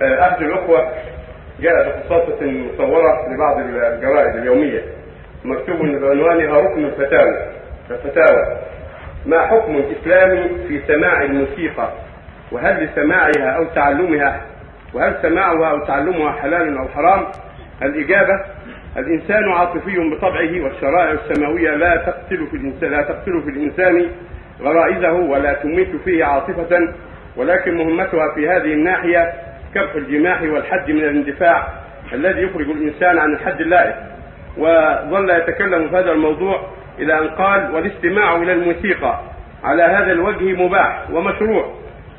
أحد الأخوة جاء بقصاصة مصورة لبعض الجرائد اليومية. مكتوب بعنوانها ركن الفتاوى. الفتاوى. ما حكم الإسلام في سماع الموسيقى؟ وهل لسماعها أو تعلمها؟ وهل سماعها أو تعلمها حلال أو حرام؟ الإجابة الإنسان عاطفي بطبعه والشرائع السماوية لا تقتل في الإنسان لا تقتل في الإنسان غرائزه ولا تميت فيه عاطفة ولكن مهمتها في هذه الناحية كبح الجماح والحد من الاندفاع الذي يخرج الإنسان عن الحد اللائق وظل يتكلم في هذا الموضوع إلى أن قال والاستماع إلى الموسيقى على هذا الوجه مباح ومشروع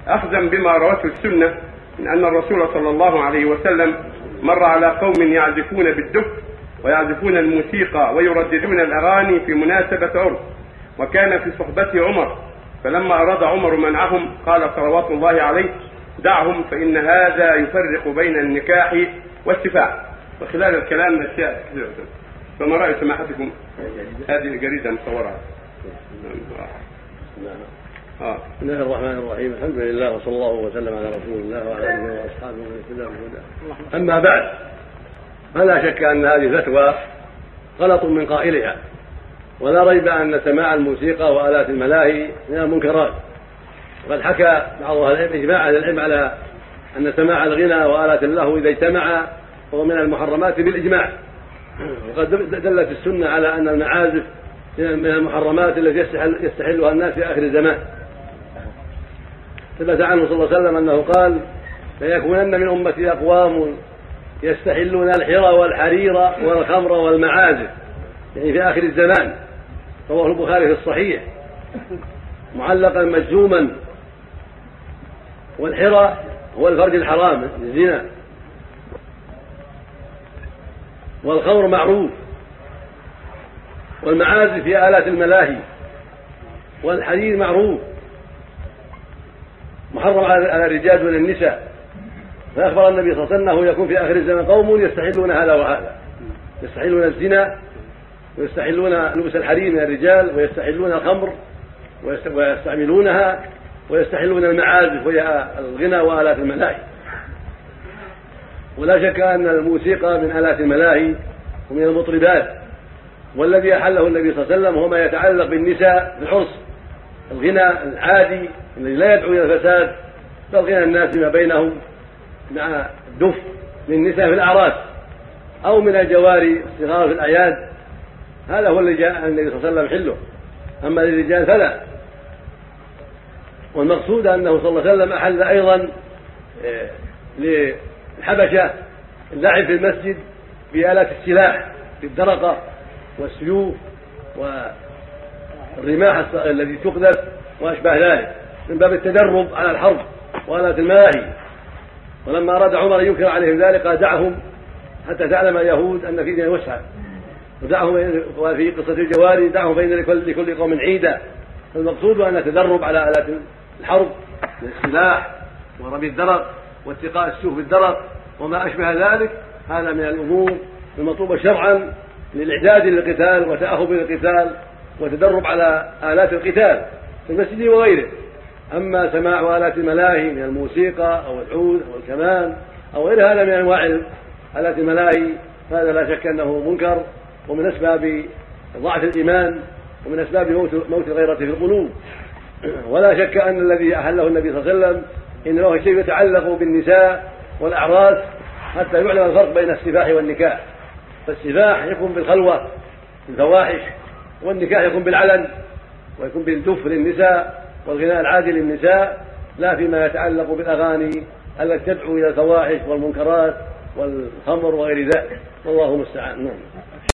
أخذا بما روته السنة من أن الرسول صلى الله عليه وسلم مر على قوم يعزفون بالدف ويعزفون الموسيقى ويرددون الأغاني في مناسبة عرس وكان في صحبته عمر فلما أراد عمر منعهم قال صلوات الله عليه دعهم فإن هذا يفرق بين النكاح والسفاح. وخلال الكلام أشياء كثيرة فما رأي سماحتكم؟ هذه الجريدة مصورة. آه. بسم الله الرحمن الرحيم. الحمد لله وصلى الله وسلم على رسول الله وعلى آله وأصحابه ومن اهتدى أما بعد فلا شك أن هذه الفتوى غلط من قائلها. ولا ريب أن سماع الموسيقى وآلات الملاهي من المنكرات. وقد حكى بعض أهل العلم إجماع أهل العلم على أن سماع الغنى وآلات اللهو إذا اجتمع فهو من المحرمات بالإجماع. وقد دلت السنة على أن المعازف من المحرمات التي يستحل يستحلها الناس في آخر الزمان. ثبت عنه صلى الله عليه وسلم أنه قال ليكونن من أمتي أقوام يستحلون الحرى والحرير والخمر والمعازف. يعني في آخر الزمان. رواه البخاري في الصحيح. معلقا مجزوما والحرى هو الفرج الحرام الزنا. والخمر معروف. والمعازف هي آلات الملاهي. والحرير معروف. محرم على الرجال دون النساء. فأخبر النبي صلى الله عليه وسلم أنه يكون في آخر الزمن قوم يستحلون هذا وهذا. يستحلون الزنا ويستحلون لبس الحرير من الرجال ويستحلون الخمر ويستعملونها. ويستحلون المعازف وهي الغنى وآلات الملاهي. ولا شك أن الموسيقى من آلات الملاهي ومن المطربات والذي أحله النبي صلى الله عليه وسلم هو ما يتعلق بالنساء العرس الغنى العادي الذي لا يدعو إلى الفساد بل غنى الناس ما بينهم مع الدف للنساء في الأعراس أو من الجواري الصغار في الأعياد. هذا هو الذي جاء النبي صلى الله عليه وسلم حله. أما للرجال فلا. والمقصود أنه صلى الله عليه وسلم أحل أيضا آه، للحبشة اللعب في المسجد بآلات السلاح في الدرقة والسيوف والرماح التي تقذف وأشباه ذلك من باب التدرب على الحرب وآلات الملاهي ولما أراد عمر أن ينكر عليهم ذلك قال دعهم حتى تعلم اليهود أن في دين وسعة ودعهم وفي قصة الجواري دعهم لكل, لكل قوم عيدا. فالمقصود أن التدرب على آلات الحرب من السلاح ورمي الدرق واتقاء السيوف بالدرق وما أشبه ذلك هذا من الأمور المطلوبة شرعا للإعداد للقتال وتأهب للقتال وتدرب على آلات القتال في المسجد وغيره. أما سماع آلات الملاهي من الموسيقى أو العود أو الكمان أو غير هذا من أنواع آلات الملاهي هذا لا شك أنه منكر ومن أسباب ضعف الإيمان ومن أسباب موت موت الغيرة في القلوب. ولا شك أن الذي أحله النبي صلى الله عليه وسلم هو شيء يتعلق بالنساء والأعراس حتى يعلم الفرق بين السفاح والنكاح. فالسفاح يكون بالخلوة الفواحش والنكاح يكون بالعلن ويكون بالدف للنساء والغناء العادي للنساء لا فيما يتعلق بالأغاني التي تدعو إلى الفواحش والمنكرات والخمر وغير ذلك. والله المستعان. نعم.